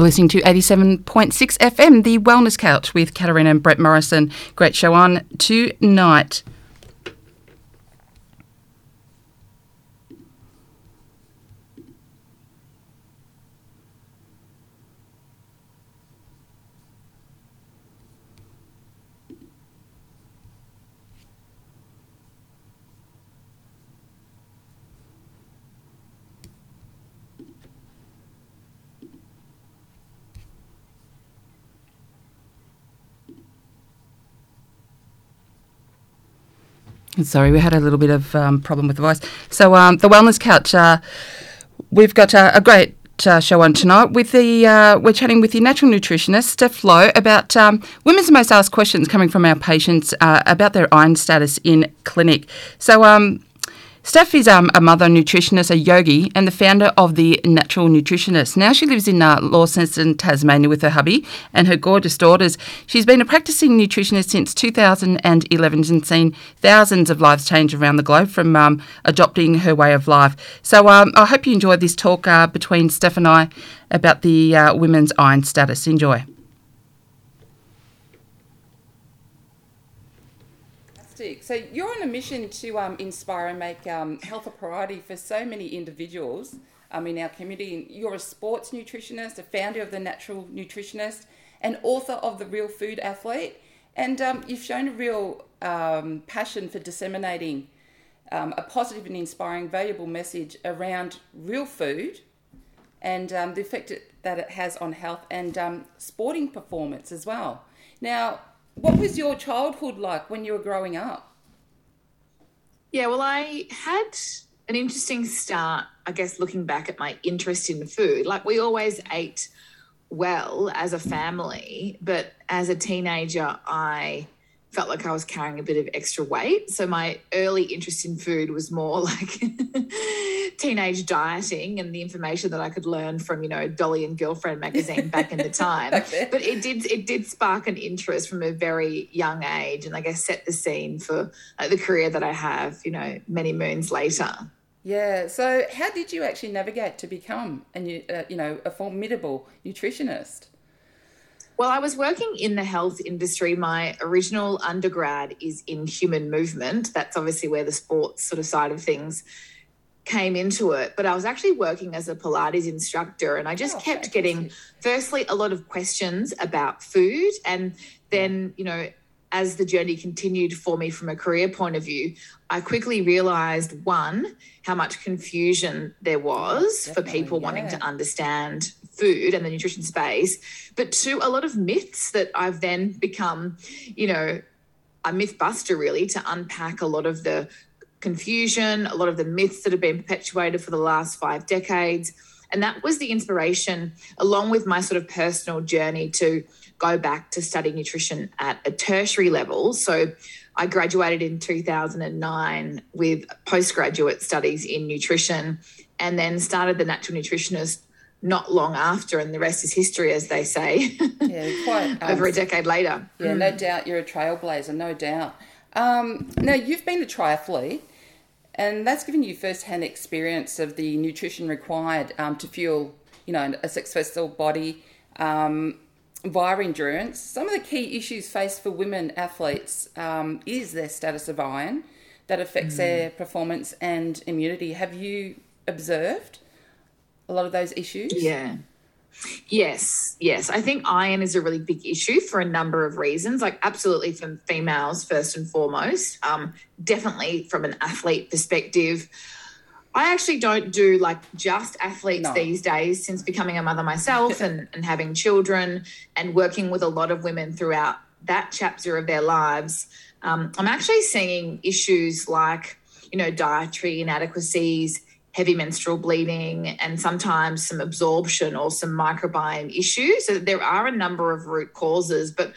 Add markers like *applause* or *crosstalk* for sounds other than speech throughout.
You're listening to 87.6 FM, the Wellness Couch with Katarina and Brett Morrison. Great show on tonight. Sorry, we had a little bit of um, problem with the voice. So, um, the Wellness Couch, uh, we've got uh, a great uh, show on tonight. With the uh, we're chatting with the natural nutritionist Steph Lowe about um, women's most asked questions coming from our patients uh, about their iron status in clinic. So, um, Steph is um, a mother nutritionist, a yogi, and the founder of the Natural Nutritionist. Now she lives in uh, Launceston, Tasmania, with her hubby and her gorgeous daughters. She's been a practicing nutritionist since 2011 and seen thousands of lives change around the globe from um, adopting her way of life. So um, I hope you enjoyed this talk uh, between Steph and I about the uh, women's iron status. Enjoy. So you're on a mission to um, inspire and make um, health a priority for so many individuals um, in our community. You're a sports nutritionist, a founder of the Natural Nutritionist, and author of the Real Food Athlete. And um, you've shown a real um, passion for disseminating um, a positive and inspiring, valuable message around real food and the effect that it has on health and sporting performance as well. Now, what was your childhood like when you were growing up? Yeah, well, I had an interesting start, I guess, looking back at my interest in food. Like, we always ate well as a family, but as a teenager, I felt like I was carrying a bit of extra weight. So my early interest in food was more *laughs* like teenage dieting and the information that I could learn from, you know, Dolly and Girlfriend magazine back in the *laughs* time. but it did it did spark an interest from a very young age and I guess set the scene for uh, the career that I have, you know, many moons later. Yeah. So, how did you actually navigate to become a uh, you know a formidable nutritionist? Well, I was working in the health industry. My original undergrad is in human movement. That's obviously where the sports sort of side of things came into it. But I was actually working as a Pilates instructor and I just oh, kept getting, firstly, a lot of questions about food. And then, you know, as the journey continued for me from a career point of view, I quickly realized one, how much confusion there was for people yeah. wanting to understand food and the nutrition space, but two, a lot of myths that I've then become, you know, a myth buster really to unpack a lot of the confusion, a lot of the myths that have been perpetuated for the last five decades. And that was the inspiration, along with my sort of personal journey to go back to study nutrition at a tertiary level. So I graduated in 2009 with postgraduate studies in nutrition and then started the Natural Nutritionist not long after, and the rest is history, as they say. *laughs* Yeah, quite. Um, Over a decade later. Yeah, mm. no doubt you're a trailblazer, no doubt. Um, now, you've been a triathlete, and that's given you first-hand experience of the nutrition required um, to fuel, you know, a successful body um, via endurance. Some of the key issues faced for women athletes um, is their status of iron that affects mm. their performance and immunity. Have you observed? a lot of those issues? Yeah. Yes, yes. I think iron is a really big issue for a number of reasons. Like, absolutely from females, first and foremost. Um, definitely from an athlete perspective. I actually don't do like just athletes no. these days since becoming a mother myself *laughs* and, and having children and working with a lot of women throughout that chapter of their lives. Um, I'm actually seeing issues like, you know, dietary inadequacies, heavy menstrual bleeding and sometimes some absorption or some microbiome issues. So there are a number of root causes, but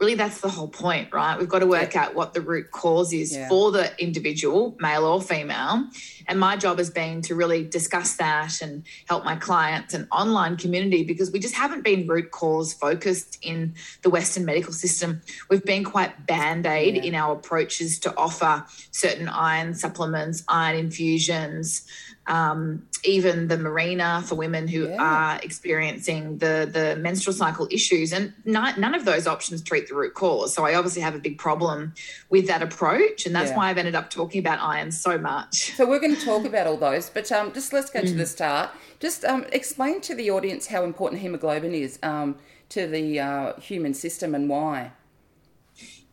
really that's the whole point, right? We've got to work yeah. out what the root cause is yeah. for the individual, male or female. And my job has been to really discuss that and help my clients and online community because we just haven't been root cause focused in the Western medical system. We've been quite band aid yeah. in our approaches to offer certain iron supplements, iron infusions um, even the Mirena for women who yeah. are experiencing the the menstrual cycle issues, and not, none of those options treat the root cause. So I obviously have a big problem with that approach, and that's yeah. why I've ended up talking about iron so much. So we're going to talk about all those, but um, just let's go mm. to the start. Just um, explain to the audience how important hemoglobin is um, to the uh, human system and why.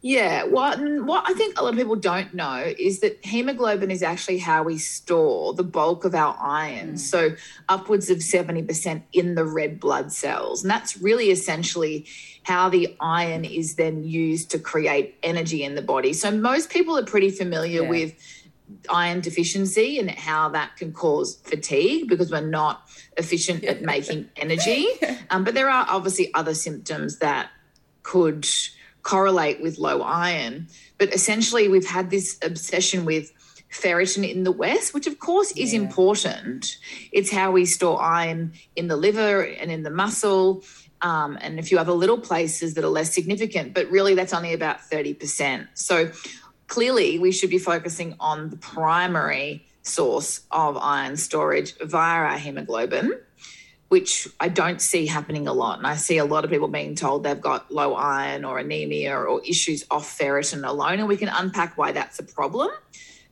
Yeah, what what I think a lot of people don't know is that hemoglobin is actually how we store the bulk of our iron. Mm. So upwards of 70% in the red blood cells. And that's really essentially how the iron is then used to create energy in the body. So most people are pretty familiar yeah. with iron deficiency and how that can cause fatigue because we're not efficient at *laughs* making energy. Um, but there are obviously other symptoms that could correlate with low iron. But essentially, we've had this obsession with ferritin in the West, which of course is yeah. important. It's how we store iron in the liver and in the muscle. Um, and a few other little places that are less significant, but really that's only about 30%. So clearly, we should be focusing on the primary source of iron storage via our hemoglobin which I don't see happening a lot. And I see a lot of people being told they've got low iron or anemia or issues off ferritin alone. And we can unpack why that's a problem.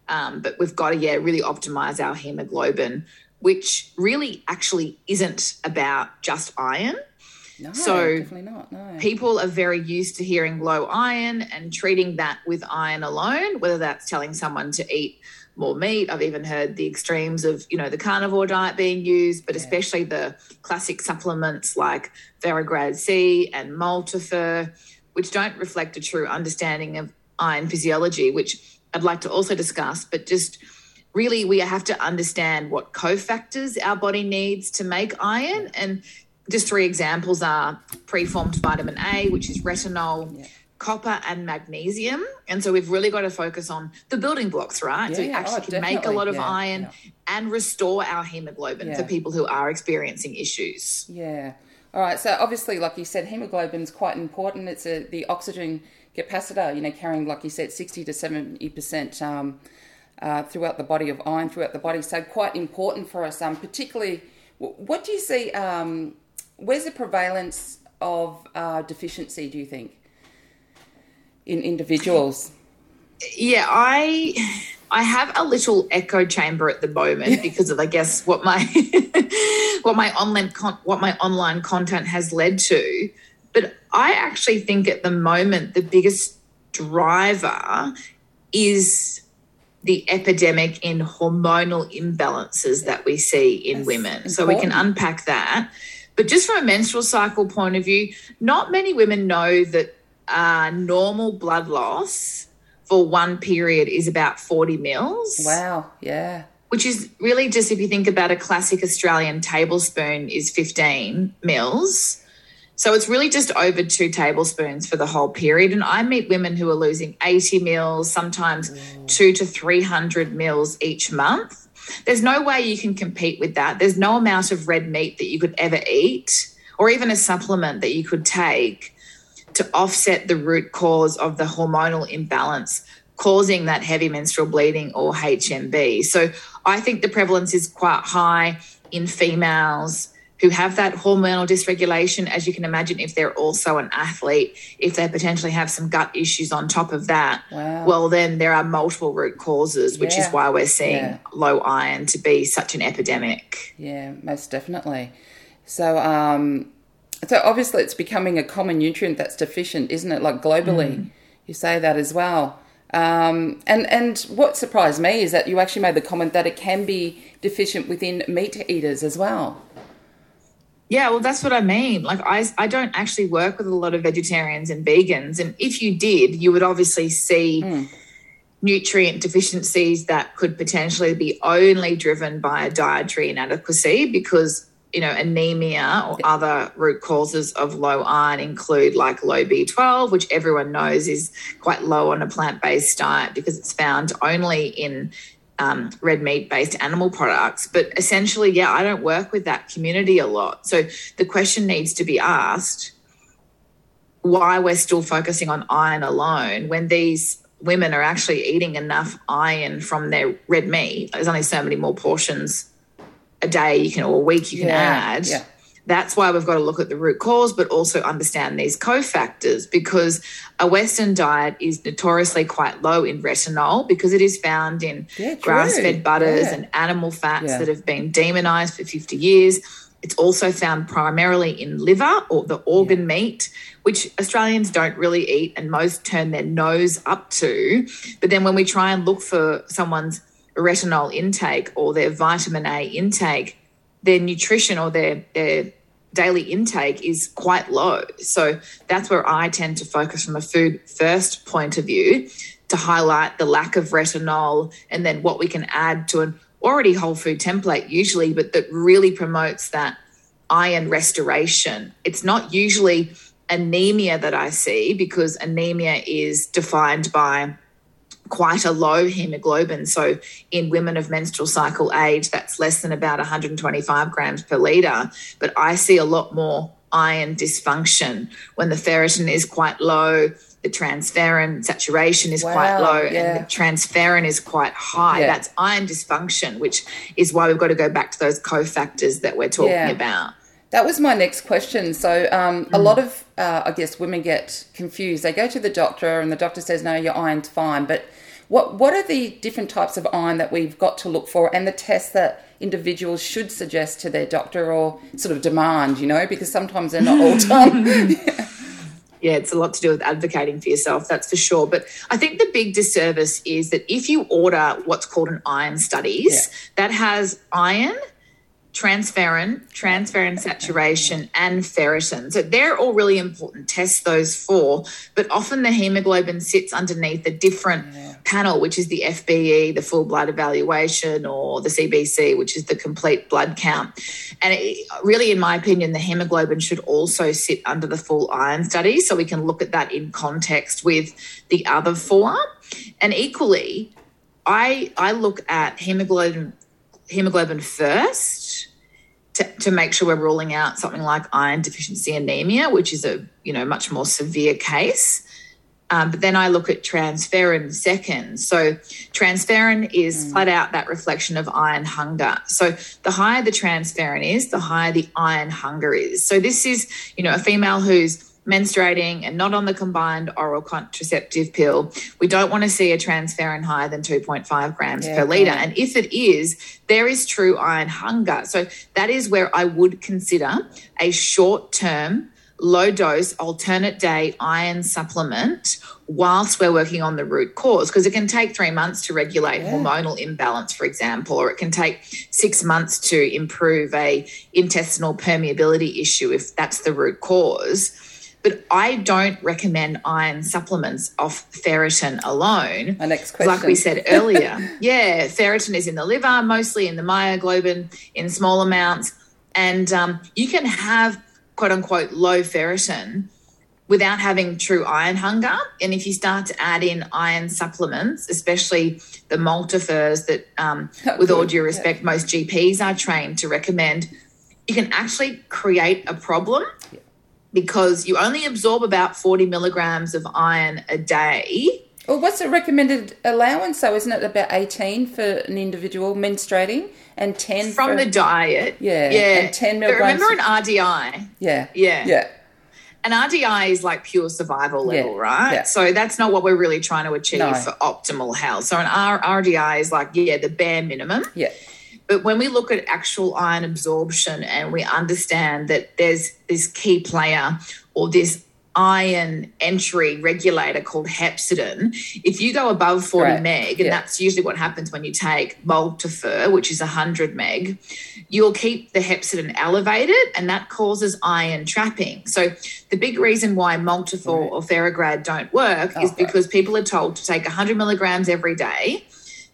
Um, but we've got to, yeah, really optimize our hemoglobin, which really actually isn't about just iron. No, so definitely not. No. People are very used to hearing low iron and treating that with iron alone, whether that's telling someone to eat more meat. I've even heard the extremes of, you know, the carnivore diet being used, but yeah. especially the classic supplements like Ferrograd C and Maltofer, which don't reflect a true understanding of iron physiology, which I'd like to also discuss, but just really we have to understand what cofactors our body needs to make iron. And just three examples are preformed vitamin A, which is retinol. Yeah copper and magnesium. And so we've really got to focus on the building blocks, right? Yeah, so we actually oh, can make a lot of yeah, iron yeah. and restore our hemoglobin for people who are experiencing issues. Yeah. All right. So obviously, like you said, hemoglobin is quite important. It's a, the oxygen capacitor, you know, carrying, like you said, 60 to 70% um, uh, throughout the body of iron throughout the body. So quite important for us, um, particularly, what do you see, um, where's the prevalence of uh, deficiency, do you think? In individuals? Yeah, I I have a little echo chamber at the moment because of I guess what my *laughs* what my online con- what my online content has led to. But I actually think at the moment the biggest driver is the epidemic in hormonal imbalances that we see in That's women. Important. So we can unpack that. But just from a menstrual cycle point of view, not many women know that uh, normal blood loss for one period is about 40 mils. Wow, yeah. Which is really just if you think about a classic Australian tablespoon is 15 mils. So it's really just over two tablespoons for the whole period. And I meet women who are losing 80 mils, sometimes mm. two to 300 mils each month. There's no way you can compete with that. There's no amount of red meat that you could ever eat or even a supplement that you could take to offset the root cause of the hormonal imbalance causing that heavy menstrual bleeding or HMB. So I think the prevalence is quite high in females who have that hormonal dysregulation. As you can imagine, if they're also an athlete, if they potentially have some gut issues on top of that, wow. well, then there are multiple root causes, which yeah. is why we're seeing yeah. low iron to be such an epidemic. Yeah, most definitely. So, um, so obviously, it's becoming a common nutrient that's deficient, isn't it? Like globally, mm. you say that as well. Um, and and what surprised me is that you actually made the comment that it can be deficient within meat eaters as well. Yeah, well, that's what I mean. Like, I, I don't actually work with a lot of vegetarians and vegans. And if you did, you would obviously see mm. nutrient deficiencies that could potentially be only driven by a dietary inadequacy because you know, anemia or other root causes of low iron include like low B12, which everyone knows is quite low on a plant based diet because it's found only in um, red meat based animal products. But essentially, yeah, I don't work with that community a lot. So the question needs to be asked why we're still focusing on iron alone when these women are actually eating enough iron from their red meat. There's only so many more portions a day you can or a week you can Yeah, add. yeah. That's why we've got to look at the root cause, but also understand these cofactors because a Western diet is notoriously quite low in retinol because it is found in Yeah, grass fed butters Yeah. and animal fats Yeah. that have been demonized for 50 years. It's also found primarily in liver or the organ meat, which Australians don't really eat and most turn their nose up to. But then when we try and look for someone's retinol intake or their vitamin A intake, their nutrition or their, their daily intake is quite low. So that's where I tend to focus from a food first point of view to highlight the lack of retinol and then what we can add to an already whole food template usually, but that really promotes that iron restoration. It's not usually anemia that I see because anemia is defined by quite a low hemoglobin. So in women of menstrual cycle age, that's less than about 125 grams per litre. But I see a lot more iron dysfunction when the ferritin is quite low, the transferrin saturation is quite low, yeah. and the transferrin is quite high. Yeah. That's iron dysfunction, which is why we've got to go back to those cofactors that we're talking Yeah. about. That was my next question. So, um, a lot of, uh, I guess, women get confused. They go to the doctor, and the doctor says, "No, your iron's fine." But what what are the different types of iron that we've got to look for, and the tests that individuals should suggest to their doctor or sort of demand? You know, because sometimes they're not all done. *laughs* *laughs* yeah, it's a lot to do with advocating for yourself, that's for sure. But I think the big disservice is that if you order what's called an iron studies, that has iron, transferrin, transferrin saturation, and ferritin. So they're all really important tests, those four. But often the hemoglobin sits underneath a different panel, which is the FBE, the full blood evaluation, or the CBC, which is the complete blood count. And it, really, in my opinion, the hemoglobin should also sit under the full iron study. So we can look at that in context with the other four. And equally, I, I look at hemoglobin hemoglobin first to, to make sure we're ruling out something like iron deficiency anemia, which is a you know much more severe case. Um, but then I look at transferrin second. So transferrin is flat out that reflection of iron hunger. So the higher the transferrin is, the higher the iron hunger is. So this is you know a female who's menstruating and not on the combined oral contraceptive pill, we don't want to see a transferrin higher than 2.5 grams Yeah, per litre. right. And if it is, there is true iron hunger. So that is where I would consider a short term, low dose, alternate day iron supplement whilst we're working on the root cause. Because it can take three months to regulate hormonal imbalance, for example, or it can take six months to improve a intestinal permeability issue if that's the root cause. But I don't recommend iron supplements off ferritin alone. My next 'Cause Like we said earlier, *laughs* yeah, ferritin is in the liver, mostly in the myoglobin in small amounts. And um, you can have quote unquote low ferritin without having true iron hunger. And if you start to add in iron supplements, especially the Maltofers that, um, *laughs* with all due respect, most GPs are trained to recommend, you can actually create a problem because you only absorb about 40 milligrams of iron a day. Well, what's the recommended allowance? So, isn't it about 18 for an individual menstruating and 10 from for, the diet. Yeah, Yeah. and 10 But milligrams remember an RDI? Yeah. Yeah. Yeah. An RDI is like pure survival Yeah, level, right? yeah. So that's not what we're really trying to achieve No. for optimal health. So an R- RDI is like, yeah, the bare minimum. Yeah. But when we look at actual iron absorption and we understand that there's this key player or this iron entry regulator called hepcidin, if you go above 40 Right. meg, and Yeah. that's usually what happens when you take Maltofer, which is 100 meg, you'll keep the hepcidin elevated and that causes iron trapping. So the big reason why Maltofer or Ferrograd don't work is Oh, right. because people are told to take 100 milligrams every day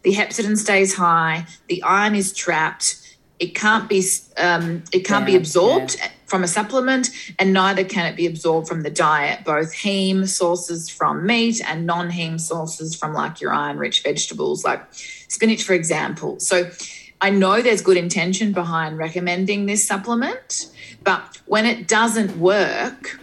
the hepcidin stays high, the iron is trapped, it can't be um, it can't yeah, be absorbed yeah. from a supplement, and neither can it be absorbed from the diet. Both heme sources from meat and non-heme sources from like your iron-rich vegetables, like spinach, for example. So. I know there's good intention behind recommending this supplement, but when it doesn't work,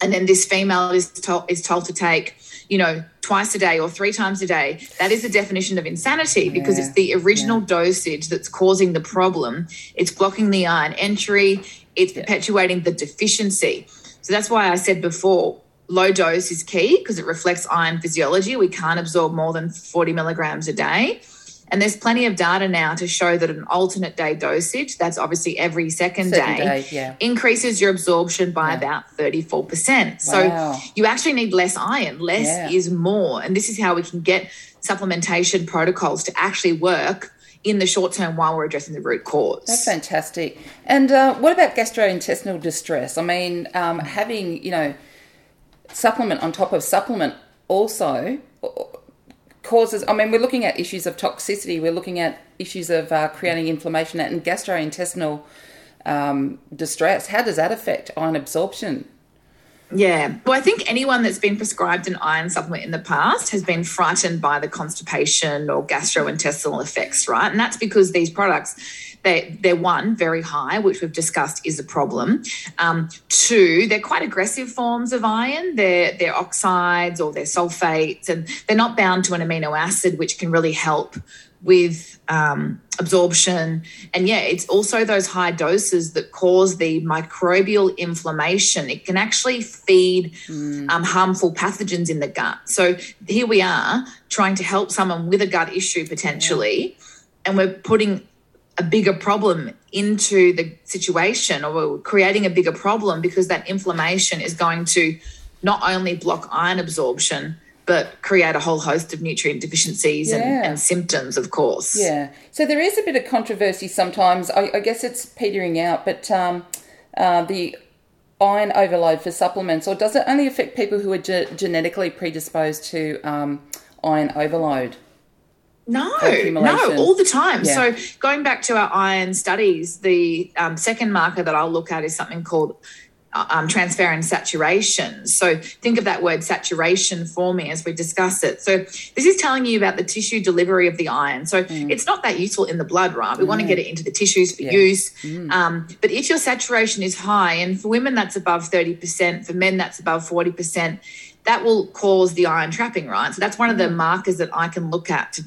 and then this female is told is told to take, you know, twice a day or three times a day, that is the definition of insanity because yeah. it's the original yeah. dosage that's causing the problem. It's blocking the iron entry, it's yeah. perpetuating the deficiency. So that's why I said before low dose is key because it reflects iron physiology. We can't absorb more than 40 milligrams a day. And there's plenty of data now to show that an alternate day dosage, that's obviously every second, day, day yeah. increases your absorption by yeah. about 34%. So you actually need less iron. Less yeah. is more. And this is how we can get supplementation protocols to actually work in the short term while we're addressing the root cause. That's fantastic. And uh, what about gastrointestinal distress? I mean, um, having, you know, supplement on top of supplement also causes, I mean, we're looking at issues of toxicity, we're looking at issues of uh, creating inflammation and gastrointestinal um, distress. How does that affect iron absorption? Yeah. Well, I think anyone that's been prescribed an iron supplement in the past has been frightened by the constipation or gastrointestinal effects, right? And that's because these products they, they're one, very high, which we've discussed is a problem. Um, two, they're quite aggressive forms of iron. They're, they're oxides or they're sulfates, and they're not bound to an amino acid, which can really help with um, absorption. And yeah, it's also those high doses that cause the microbial inflammation. It can actually feed mm. um, harmful pathogens in the gut. So here we are trying to help someone with a gut issue potentially, yeah. and we're putting a bigger problem into the situation or creating a bigger problem because that inflammation is going to not only block iron absorption but create a whole host of nutrient deficiencies yeah. and, and, symptoms, of course. Yeah. So there is a bit of controversy sometimes. I, I guess it's petering out, but um, uh, the iron overload for supplements, or does it only affect people who are ge- genetically predisposed to um, iron overload? No, no, all the time. Yeah. So going back to our iron studies, the um, second marker that I'll look at is something called uh, um, transferrin saturation. So think of that word saturation for me as we discuss it. So this is telling you about the tissue delivery of the iron. So mm. it's not that useful in the blood, right? We mm. want to get it into the tissues for yeah. use. Mm. Um, but if your saturation is high, and for women that's above 30%, for men that's above 40%, that will cause the iron trapping, right? So that's one of the mm. markers that I can look at to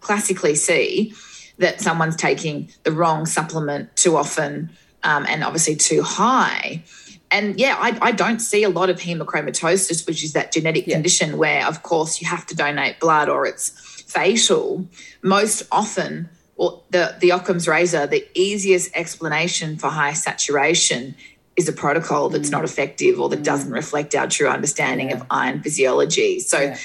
classically see that someone's taking the wrong supplement too often um, and obviously too high. And yeah, I, I, don't see a lot of hemochromatosis, which is that genetic yeah. condition where, of course, you have to donate blood or it's fatal. Most often, well, the, the Occam's razor, the easiest explanation for high saturation is a protocol that's mm. not effective or that mm. doesn't reflect our true understanding yeah. of iron physiology. So yeah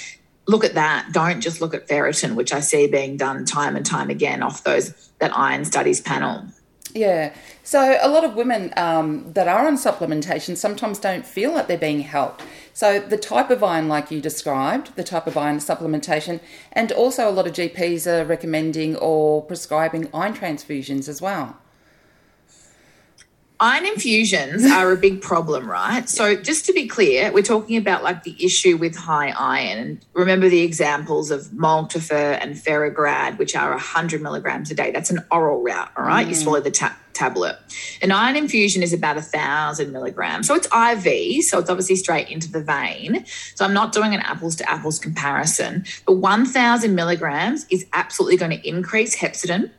look at that. Don't just look at ferritin, which I see being done time and time again off those that iron studies panel. Yeah. So a lot of women um, that are on supplementation sometimes don't feel like they're being helped. So the type of iron, like you described, the type of iron supplementation, and also a lot of GPs are recommending or prescribing iron transfusions as well. Iron infusions are a big problem, right? So, just to be clear, we're talking about like the issue with high iron. Remember the examples of Maltofer and Ferrograd, which are 100 milligrams a day. That's an oral route, all right? Mm. You swallow the ta- tablet. An iron infusion is about 1,000 milligrams. So, it's IV, so it's obviously straight into the vein. So, I'm not doing an apples to apples comparison, but 1,000 milligrams is absolutely going to increase hepcidin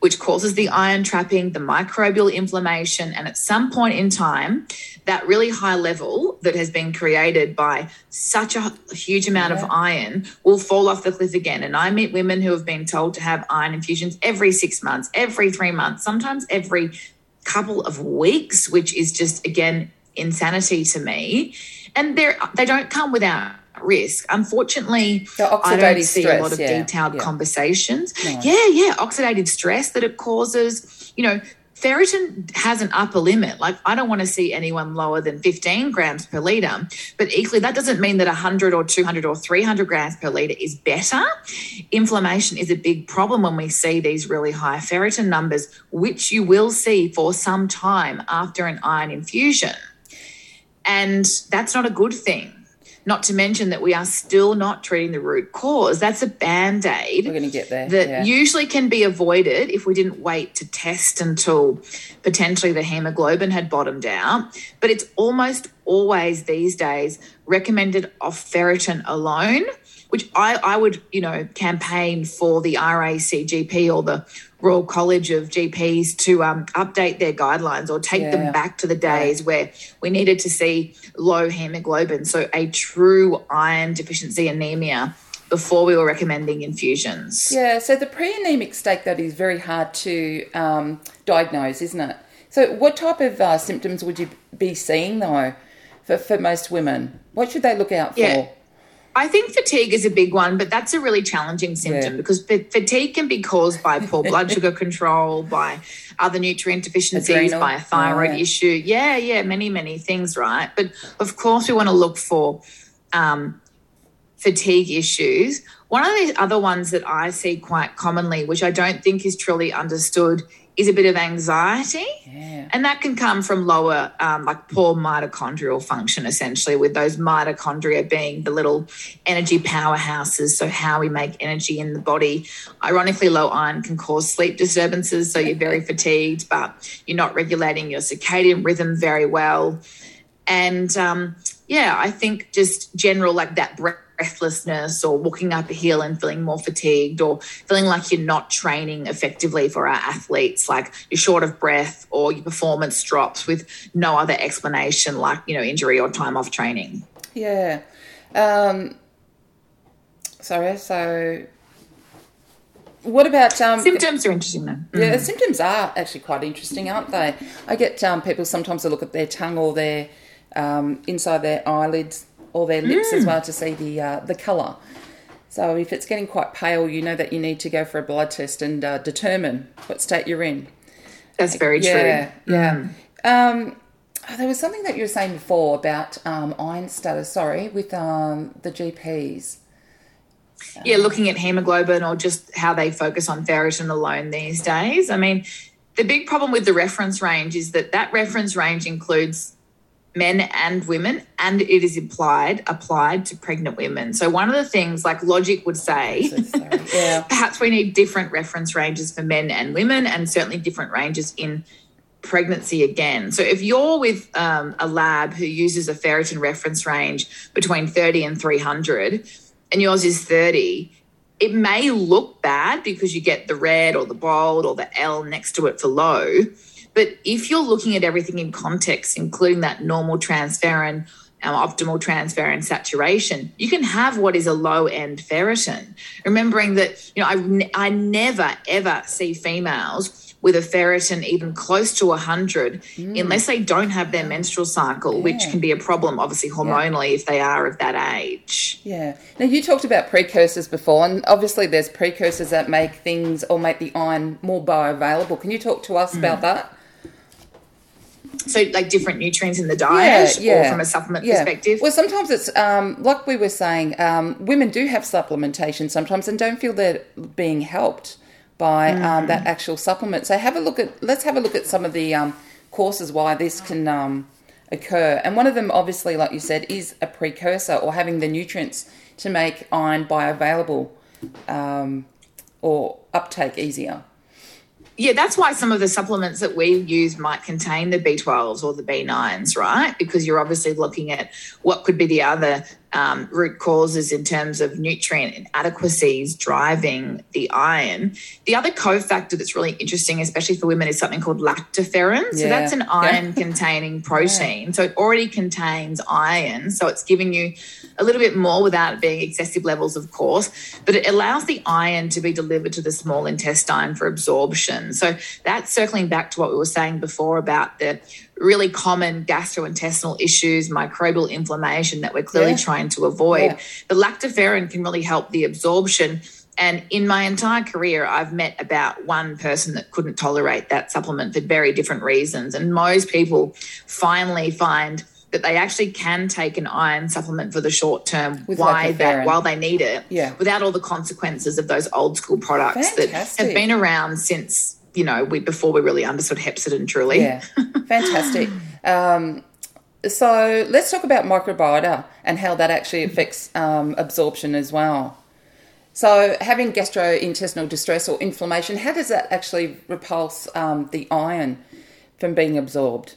which causes the iron trapping, the microbial inflammation, and at some point in time, that really high level that has been created by such a huge amount yeah. of iron will fall off the cliff again. And I meet women who have been told to have iron infusions every six months, every three months, sometimes every couple of weeks, which is just, again, insanity to me. And they they don't come without risk. Unfortunately, I don't see stress, a lot of yeah, detailed yeah. conversations. No. Yeah, yeah, oxidative stress that it causes. You know, ferritin has an upper limit. Like, I don't want to see anyone lower than 15 grams per litre. But equally, that doesn't mean that 100 or 200 or 300 grams per litre is better. Inflammation is a big problem when we see these really high ferritin numbers, which you will see for some time after an iron infusion. And that's not a good thing. Not to mention that we are still not treating the root cause. That's a band aid. We're going to get there. That yeah. usually can be avoided if we didn't wait to test until potentially the hemoglobin had bottomed out. But it's almost always these days recommended off ferritin alone, which I, I would, you know, campaign for the RACGP or the Royal College of GPs to um, update their guidelines or take Yeah. them back to the days where we needed to see low hemoglobin, so a true iron deficiency anemia, before we were recommending infusions. Yeah, so the pre-anemic state that is very hard to um, diagnose, isn't it? So, what type of uh, symptoms would you be seeing though for, for most women? What should they look out for? Yeah. I think fatigue is a big one, but that's a really challenging symptom Yeah. because fa- fatigue can be caused by poor *laughs* blood sugar control, by other nutrient deficiencies, Adrenal. by a thyroid Oh, yeah. issue. Yeah, yeah, many, many things, right? But of course, we want to look for um, fatigue issues. One of the other ones that I see quite commonly, which I don't think is truly understood, is a bit of anxiety. Yeah. And that can come from lower, um, like poor mitochondrial function, essentially, with those mitochondria being the little energy powerhouses. So, how we make energy in the body. Ironically, low iron can cause sleep disturbances. So, you're very fatigued, but you're not regulating your circadian rhythm very well. And um, yeah, I think just general, like that breathlessness or walking up a hill and feeling more fatigued or feeling like you're not training effectively for our athletes, like you're short of breath or your performance drops with no other explanation, like, you know, injury or time off training. Yeah. Um, sorry, so what about um, Symptoms are interesting though. Yeah, the symptoms are actually quite interesting, aren't they? I get um, people sometimes to look at their tongue or their um, inside their eyelids or their lips as well to see the uh, the colour. So if it's getting quite pale, you know that you need to go for a blood test and uh, determine what state you're in. That's very Yeah, true. yeah. Um, oh, there was something that you were saying before about um, iron status. Sorry, with um, the GPs. yeah, looking at hemoglobin or just how they focus on ferritin alone these days. I mean, the big problem with the reference range is that that reference range includes men and women and it is applied applied to pregnant women. So one of the things like logic would say. *laughs* Yeah. perhaps we need different reference ranges for men and women and certainly different ranges in pregnancy again. So if you're with um, a lab who uses a ferritin reference range between 30 and 300 and yours is 30, it may look bad because you get the red or the bold or the L next to it for low. But if you're looking at everything in context, including that normal transferrin, our optimal transferrin saturation, you can have what is a low end ferritin. Remembering that, you know, I, I never ever see females with a ferritin even close to 100 mm. unless they don't have their menstrual cycle, which can be a problem, obviously, hormonally if they are of that age. Yeah. Now you talked about precursors before, and obviously there's precursors that make things or make the iron more bioavailable. Can you talk to us mm. about that? So, like different nutrients in the diet or from a supplement perspective. Well, sometimes it's um, like we were saying, um, women do have supplementation sometimes and don't feel they're being helped by um, Mm. that actual supplement. So have a look at let's have a look at some of the um, courses why this can um, occur. And one of them, obviously, like you said, is a precursor or having the nutrients to make iron bioavailable um, or uptake easier. Yeah, that's why some of the supplements that we use might contain the B12s or the B9s, right? Because you're obviously looking at what could be the other um, root causes in terms of nutrient inadequacies driving the iron. The other cofactor that's really interesting, especially for women, is something called lactoferrin. So Yeah, that's an yeah. iron containing *laughs* protein. So it already contains iron. So it's giving you a little bit more without it being excessive levels, of course, but it allows the iron to be delivered to the small intestine for absorption. So that's circling back to what we were saying before about the really common gastrointestinal issues, microbial inflammation that we're clearly Yeah. trying to avoid. Yeah. The lactoferrin can really help the absorption And in my entire career, I've met about one person that couldn't tolerate that supplement for very different reasons. And most people finally find that they actually can take an iron supplement for the short term With why that while they need it Yeah. without all the consequences of those old school products that have been around since you know we before we really understood hepcidin Truly. Yeah, fantastic. *laughs* Um, so let's talk about microbiota and how that actually affects um, absorption as well. So having gastrointestinal distress or inflammation, how does that actually repulse um, the iron from being absorbed?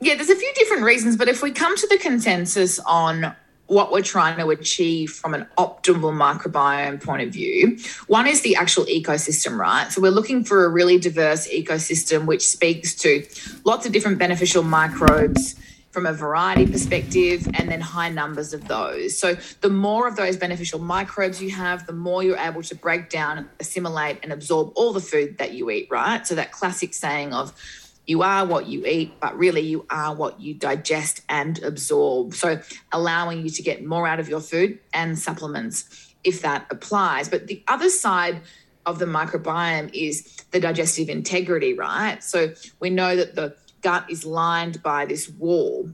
Yeah, there's a few different reasons, but if we come to the consensus on what we're trying to achieve from an optimal microbiome point of view, one is the actual ecosystem, right? So we're looking for a really diverse ecosystem which speaks to lots of different beneficial microbes from a variety perspective and then high numbers of those. So the more of those beneficial microbes you have, the more you're able to break down, assimilate and absorb all the food that you eat, right? So that classic saying of you are what you eat, but really you are what you digest and absorb. So allowing you to get more out of your food and supplements if that applies. But the other side of the microbiome is the digestive integrity, right? So we know that the gut is lined by this wall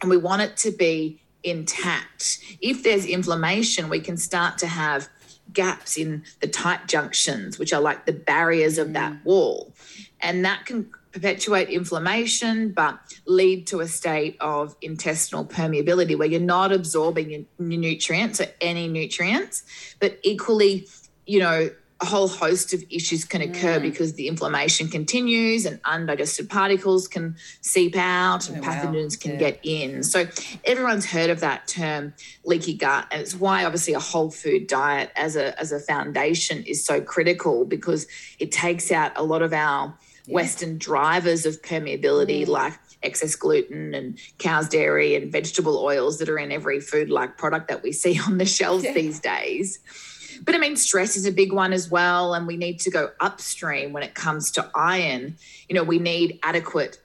and we want it to be intact. If there's inflammation, we can start to have gaps in the tight junctions, which are like the barriers of that mm. wall. And that can perpetuate inflammation, but lead to a state of intestinal permeability where you're not absorbing your nutrients or any nutrients, but equally, you know, a whole host of issues can occur mm. because the inflammation continues and undigested particles can seep out and Oh, wow. pathogens can Yeah. get in. So everyone's heard of that term leaky gut and it's why obviously a whole food diet as a as a foundation is so critical because it takes out a lot of our western drivers of permeability like excess gluten and cow's dairy and vegetable oils that are in every food like product that we see *laughs* on the shelves Yeah. these days. But I mean, stress is a big one as well. And we need to go upstream when it comes to iron. You know, we need adequate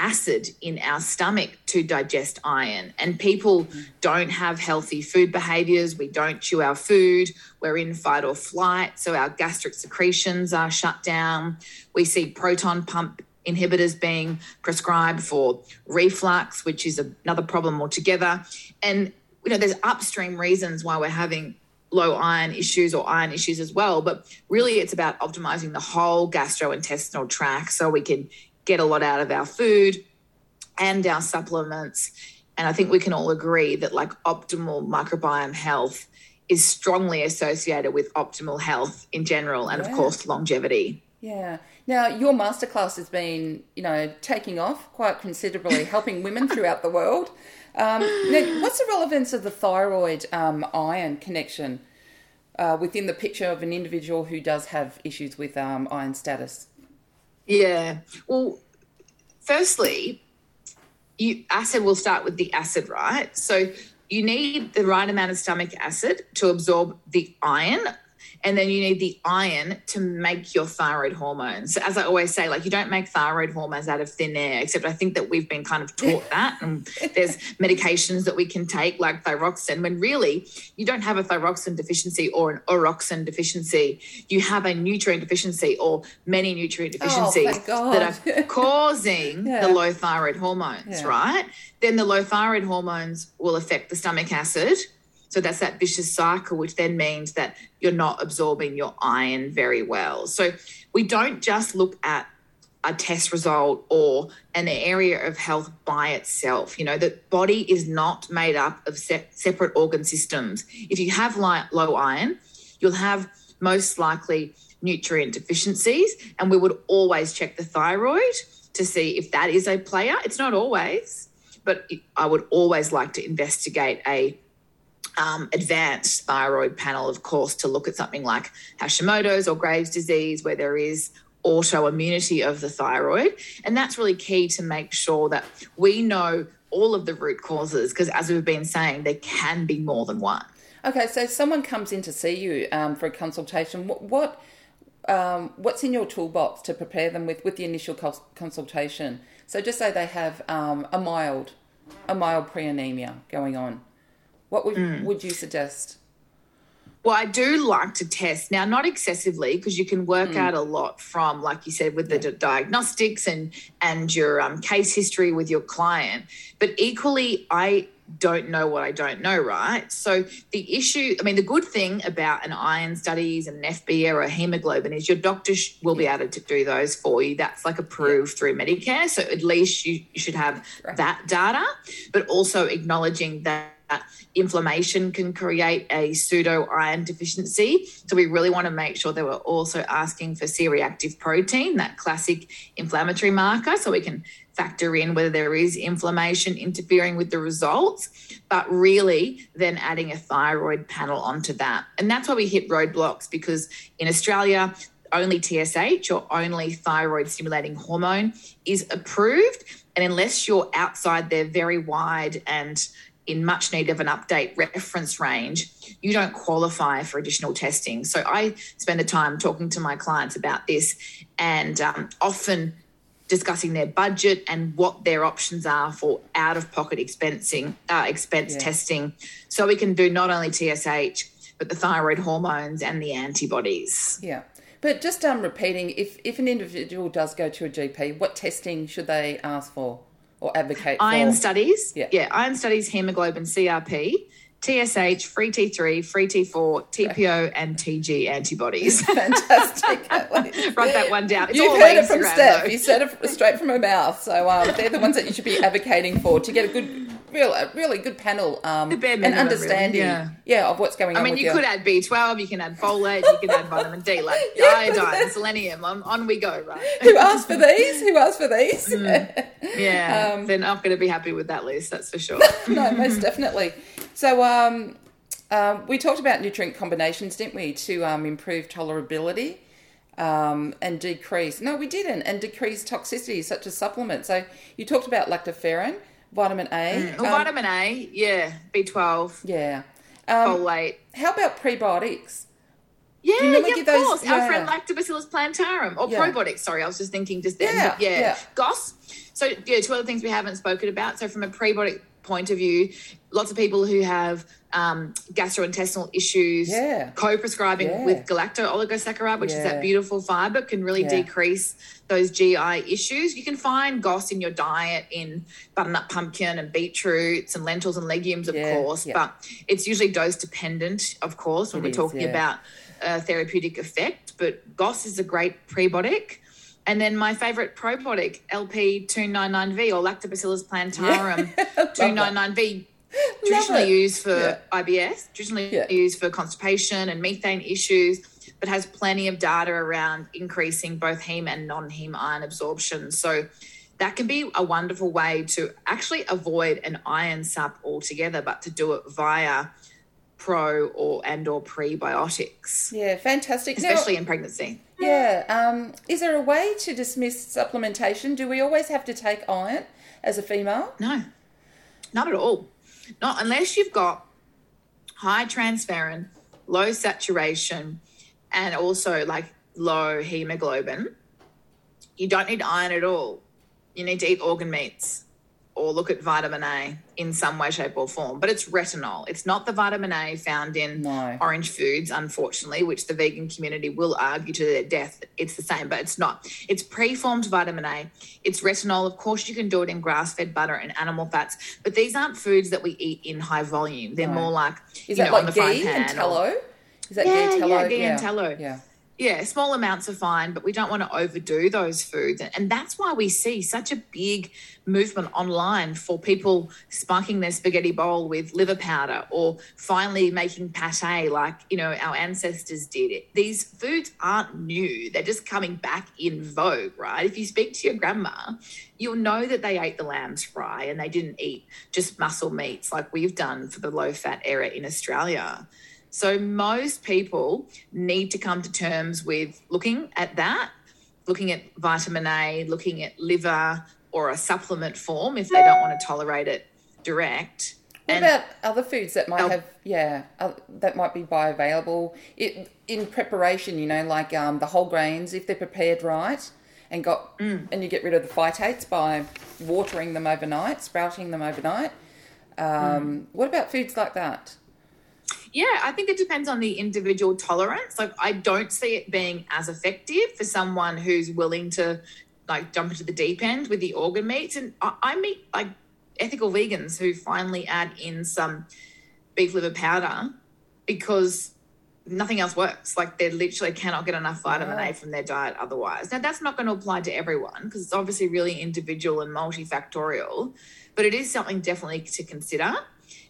acid in our stomach to digest iron. And people don't have healthy food behaviors. We don't chew our food. We're in fight or flight. So our gastric secretions are shut down. We see proton pump inhibitors being prescribed for reflux, which is another problem altogether. And, you know, there's upstream reasons why we're having low iron issues or iron issues as well. But really, it's about optimizing the whole gastrointestinal tract so we can get a lot out of our food and our supplements. And I think we can all agree that like optimal microbiome health is strongly associated with optimal health in general and of course longevity. Yeah. Now, your masterclass has been, you know, taking off quite considerably, *laughs* helping women throughout the world. Um, now, what's the relevance of the thyroid um, iron connection uh, within the picture of an individual who does have issues with um, iron status? Yeah. Well, firstly, you acid will start with the acid, right? So you need the right amount of stomach acid to absorb the iron. And then you need the iron to make your thyroid hormones. So as I always say, like you don't make thyroid hormones out of thin air, except I think that we've been kind of taught *laughs* that. And there's medications that we can take, like thyroxine, when really you don't have a thyroxine deficiency or an Oroxine deficiency. You have a nutrient deficiency or many nutrient oh, deficiencies Oh, that are *laughs* causing Yeah. the low thyroid hormones, Yeah. right? Then the low thyroid hormones will affect the stomach acid. So that's that vicious cycle, which then means that you're not absorbing your iron very well. So we don't just look at a test result or an area of health by itself. You know, the body is not made up of se- separate organ systems. If you have li- low iron, you'll have most likely nutrient deficiencies, and we would always check the thyroid to see if that is a player. It's not always, but I would always like to investigate a um, advanced thyroid panel, of course, to look at something like Hashimoto's or Graves' disease, where there is autoimmunity of the thyroid. And that's really key to make sure that we know all of the root causes, because as we've been saying, there can be more than one. Okay, so someone comes in to see you um, for a consultation. What, what um, what's in your toolbox to prepare them with with the initial cons- consultation? So just say they have um, a mild a mild preanemia going on. What would would you suggest? Well, I do like to test now, not excessively, because you can work out a lot from, like you said, with the d- diagnostics and and your um, case history with your client. But equally, I don't know what I don't know, right? So the issue, I mean, the good thing about an iron studies and an FBE or a hemoglobin is your doctor sh- will be able to do those for you. That's like approved through Medicare. So at least you, you should have Right. that data, but also acknowledging that inflammation can create a pseudo iron deficiency. So we really want to make sure that we're also asking for C-reactive protein, that classic inflammatory marker, so we can factor in whether there is inflammation interfering with the results, but really then adding a thyroid panel onto that. And that's why we hit roadblocks because in Australia, only TSH or only thyroid stimulating hormone is approved. And unless you're outside their very wide and in much need of an update reference range, you don't qualify for additional testing. So I spend the time talking to my clients about this and um, often discussing their budget and what their options are for out of pocket expensing uh, expense Yeah. testing so we can do not only TSH but the thyroid hormones and the antibodies. Yeah. But just um, repeating, if, if an individual does go to a GP, what testing should they ask for or advocate Iron studies. Yeah. yeah iron studies, hemoglobin, CRP, TSH, free T3, free T4, TPO, and TG antibodies. *laughs* Fantastic. *laughs* Write that one down. It's You've all heard it from Steph. though. You said it straight from her mouth. So um, they're the ones that you should be advocating for to get a good, real, a really good panel um, bare and minimum, really, understanding, yeah. of what's going I on. I mean, you your- could add B12, you can add folate, you can add *laughs* vitamin D, like iodine, selenium. On, on we go, right? *laughs* Who asked for these? Who asked for these? Yeah, *laughs* Um, they're not going to be happy with that list, that's for sure. no, most definitely. So um, um, we talked about nutrient combinations, didn't we, to um, improve tolerability um, and decrease. No, we didn't, and decrease toxicity such as supplements. So you talked about lactoferrin, vitamin A. Well, um, vitamin A, yeah, B12, yeah. Um, folate. how about prebiotics? Yeah, you yeah, of those- course. Our friend Lactobacillus plantarum or Yeah. probiotics. Sorry, I was just thinking just then. Yeah, yeah, yeah. GOS. So yeah, two other things we haven't spoken about. So from a prebiotic point of view, lots of people who have um, gastrointestinal issues, Yeah. co-prescribing Yeah. with galacto oligosaccharide, which is that beautiful fiber, can really Yeah. decrease those GI issues. You can find GOS in your diet in butternut pumpkin and beetroots and lentils and legumes, of Yeah, course, yeah. but it's usually dose dependent, of course, when It we're is, talking yeah. about uh, therapeutic effect. But GOS is a great prebiotic. And then my favorite probiotic, LP299V or Lactobacillus plantarum *laughs* that. 299V, traditionally used for Yeah. IBS, traditionally Yeah. used for constipation and methane issues, but has plenty of data around increasing both heme and non-heme iron absorption. So that can be a wonderful way to actually avoid an iron sup altogether, but to do it via pro or and or prebiotics, Yeah, fantastic. Now- especially in pregnancy. Yeah. Um, is there a way to dismiss supplementation? Do we always have to take iron as a female? No, not at all. Not unless you've got high transferrin, low saturation, and also like low hemoglobin. You don't need iron at all. You need to eat organ meats or look at vitamin A in some way, shape, or form. But it's retinol. It's not the vitamin A found in No. orange foods, unfortunately, which the vegan community will argue to their death it's the same, but it's not. It's preformed vitamin A. It's retinol. Of course, you can do it in grass fed butter and animal fats, but these aren't foods that we eat in high volume. They're No. more like, Is you that know, on the ghee and pan tallow? Is that Yeah, ghee, yeah, tallow? ghee and tallow. Yeah. Yeah, small amounts are fine, but we don't want to overdo those foods. And that's why we see such a big movement online for people spiking their spaghetti bowl with liver powder or finally making pate like, you know, our ancestors did it. These foods aren't new. They're just coming back in vogue, right? If you speak to your grandma, you'll know that they ate the lamb's fry and they didn't eat just muscle meats like we've done for the low fat era in Australia. So most people need to come to terms with looking at that, looking at vitamin A, looking at liver or a supplement form if they don't want to tolerate it direct. What And- about other foods that might have, yeah, uh, that might be bioavailable it, in preparation? You know, like um, the whole grains, if they're prepared right, and got, Mm. and you get rid of the phytates by watering them overnight, sprouting them overnight. Um, Mm. What about foods like that? Yeah, I think it depends on the individual tolerance. Like, I don't see it being as effective for someone who's willing to like jump into the deep end with the organ meats. And I, I meet like ethical vegans who finally add in some beef liver powder because nothing else works. Like they literally cannot get enough vitamin A from their diet otherwise. Now that's not going to apply to everyone because it's obviously really individual and multifactorial, but it is something definitely to consider.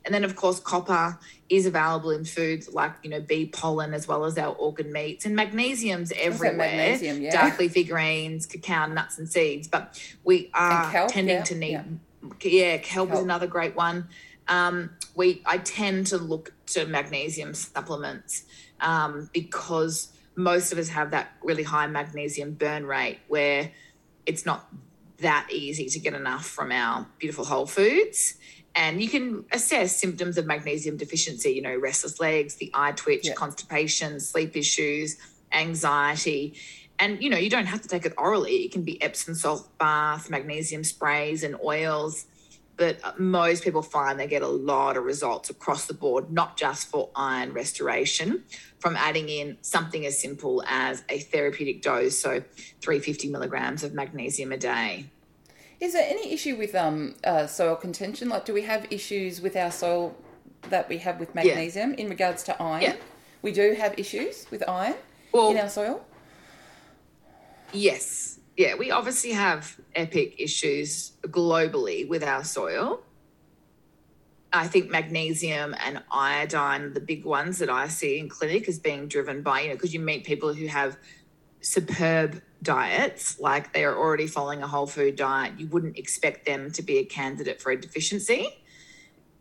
And then of course copper is available in foods like, you know, bee pollen as well as our organ meats and magnesium's everywhere. magnesium, yeah. Dark leafy greens, cacao, nuts and seeds. But we are kelp, tending yeah, to need yeah. yeah, kelp, is another great one. Um, we I tend to look to magnesium supplements um, because most of us have that really high magnesium burn rate where it's not that easy to get enough from our beautiful whole foods. And you can assess symptoms of magnesium deficiency, you know, restless legs, the eye twitch, Yeah. constipation, sleep issues, anxiety. And, you know, you don't have to take it orally. It can be Epsom salt bath, magnesium sprays, and oils. But uh, most people find they get a lot of results across the board, not just for iron restoration, from adding in something as simple as a therapeutic dose, so 350 milligrams of magnesium a day. Is there any issue with um uh, soil contention? Like, do we have issues with our soil that we have with magnesium in regards to iron? Yeah. We do have issues with iron Well, in our soil. Yes. Yeah, we obviously have epic issues globally with our soil. I think magnesium and iodine, the big ones that I see in clinic, is being driven by, you know, because you meet people who have superb diets, like they are already following a whole food diet. You wouldn't expect them to be a candidate for a deficiency.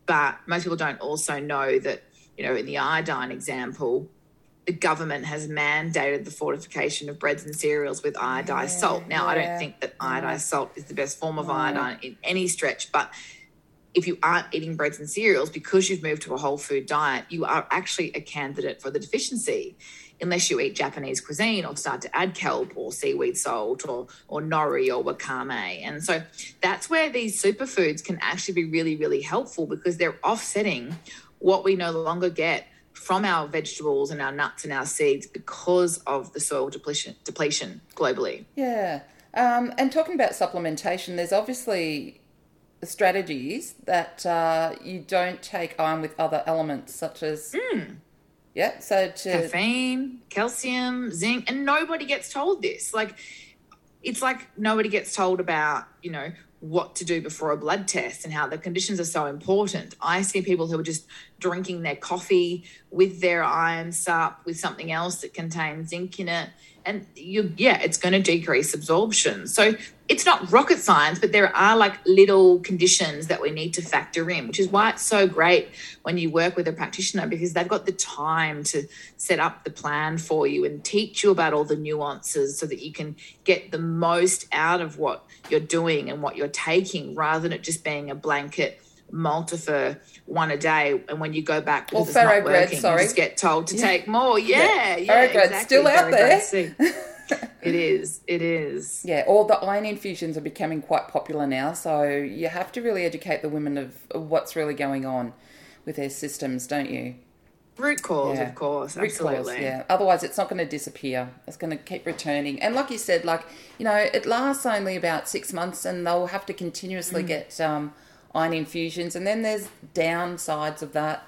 But most people don't also know that, you know, in the iodine example, the government has mandated the fortification of breads and cereals with iodized salt. Now, I don't think that iodized salt is the best form of iodine in any stretch, but if you aren't eating breads and cereals because you've moved to a whole food diet, you are actually a candidate for the deficiency. Unless you eat Japanese cuisine or start to add kelp or seaweed salt or or nori or wakame. And so that's where these superfoods can actually be really, really helpful because they're offsetting what we no longer get from our vegetables and our nuts and our seeds because of the soil depletion depletion globally. Yeah. Um, and talking about supplementation, there's obviously strategies that uh, you don't take iron with other elements such as yeah. So to caffeine, calcium, zinc, and nobody gets told this. Like, it's like nobody gets told about, you know, what to do before a blood test and how the conditions are so important. I see people who are just drinking their coffee with their iron sup with something else that contains zinc in it. And you, yeah, it's going to decrease absorption. So it's not rocket science, but there are like little conditions that we need to factor in, which is why it's so great when you work with a practitioner because they've got the time to set up the plan for you and teach you about all the nuances so that you can get the most out of what you're doing and what you're taking rather than it just being a blanket Maltofer one a day and when you go back because Or it's not Ferrograd, working, sorry. you just get told to Yeah. take more. Yeah, yeah, bread's exactly. still out Farrow there. see. *laughs* it is. It is. yeah, all the iron infusions are becoming quite popular now. So you have to really educate the women of, what's really going on with their systems, don't you? Root cause, Yeah. of course. Root cause, Absolutely. yeah. Otherwise, it's not going to disappear. It's going to keep returning. And like you said, like you know, it lasts only about six months, and they'll have to Mm. continuously get um, iron infusions. And then there's downsides of that.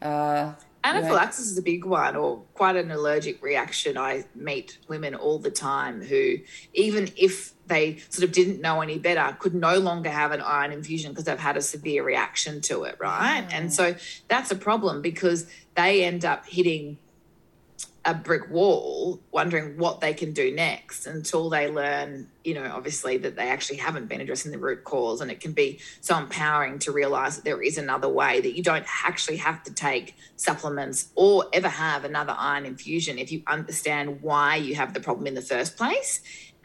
Uh, Anaphylaxis is a big one, or quite an allergic reaction. I meet women all the time who, even if they sort of didn't know any better, could no longer have an iron infusion because they've had a severe reaction to it, right? And so that's a problem because they end up hitting a brick wall, wondering what they can do next until they learn, you know, obviously that they actually haven't been addressing the root cause. And it can be so empowering to realize that there is another way, that you don't actually have to take supplements or ever have another iron infusion if you understand why you have the problem in the first place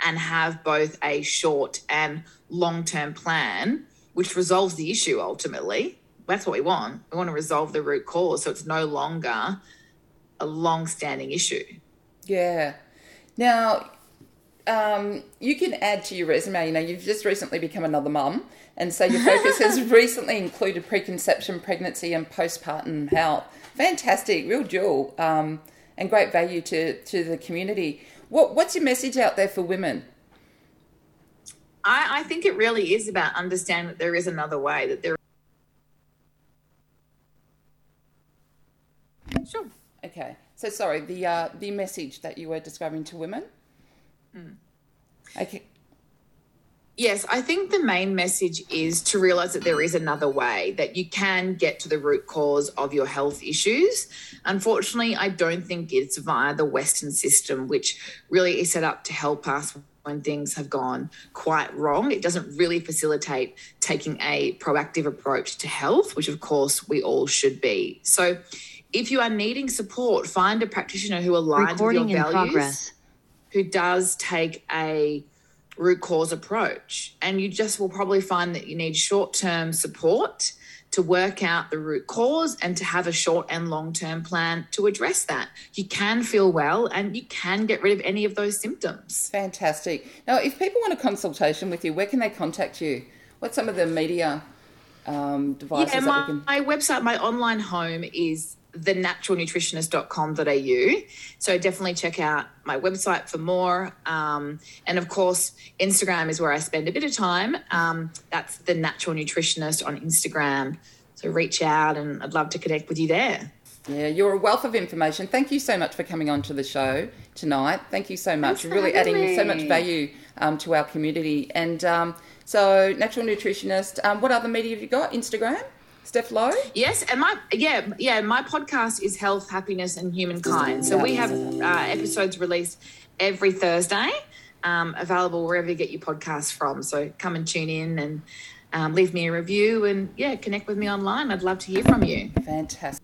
and have both a short and long term plan, which resolves the issue ultimately. That's what we want. We want to resolve the root cause so it's no longer a long standing issue. Yeah. Now, um, you can add to your resume. You know, you've just recently become another mum, and so your focus has *laughs* recently included preconception, pregnancy, and postpartum health. Fantastic, real jewel, um, and great value to to the community. What what's your message out there for women? I, I think it really is about understanding that there is another way. That there. Sure. Okay. So sorry, the uh, the message that you were describing to women. Mm. Okay. Yes, I think the main message is to realize that there is another way, that you can get to the root cause of your health issues. Unfortunately, I don't think it's via the Western system, which really is set up to help us when things have gone quite wrong. It doesn't really facilitate taking a proactive approach to health, which of course we all should be. So, if you are needing support, find a practitioner who aligns Recording with your values, progress. who does take a root cause approach. And you just will probably find that you need short term support to work out the root cause and to have a short and long term plan to address that. You can feel well and you can get rid of any of those symptoms. Fantastic. Now, if people want a consultation with you, where can they contact you? What's some of the media um, devices? Yeah, my, can... my website, my online home is thenaturalnutritionist.com.au. So definitely check out my website for more. Um, and of course, Instagram is where I spend a bit of time. Um, that's the Natural Nutritionist on Instagram. So reach out and I'd love to connect with you there. Yeah, you're a wealth of information. Thank you so much for coming on to the show tonight. Thank you so much. You're really adding me. so much value um, to our community. And um, so, Natural Nutritionist, um, what other media have you got? Instagram? Steph Lowe? Yes, and my yeah yeah my podcast is Health, Happiness, and Humankind. So we have uh, episodes released every Thursday, um, available wherever you get your podcasts from. So come and tune in and um, leave me a review and yeah, connect with me online. I'd love to hear from you. Fantastic.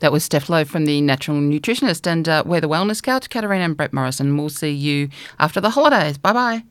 That was Steph Lowe from the Natural Nutritionist, and uh, we're the Wellness Couch, Katarina and Brett Morrison. We'll see you after the holidays. Bye bye.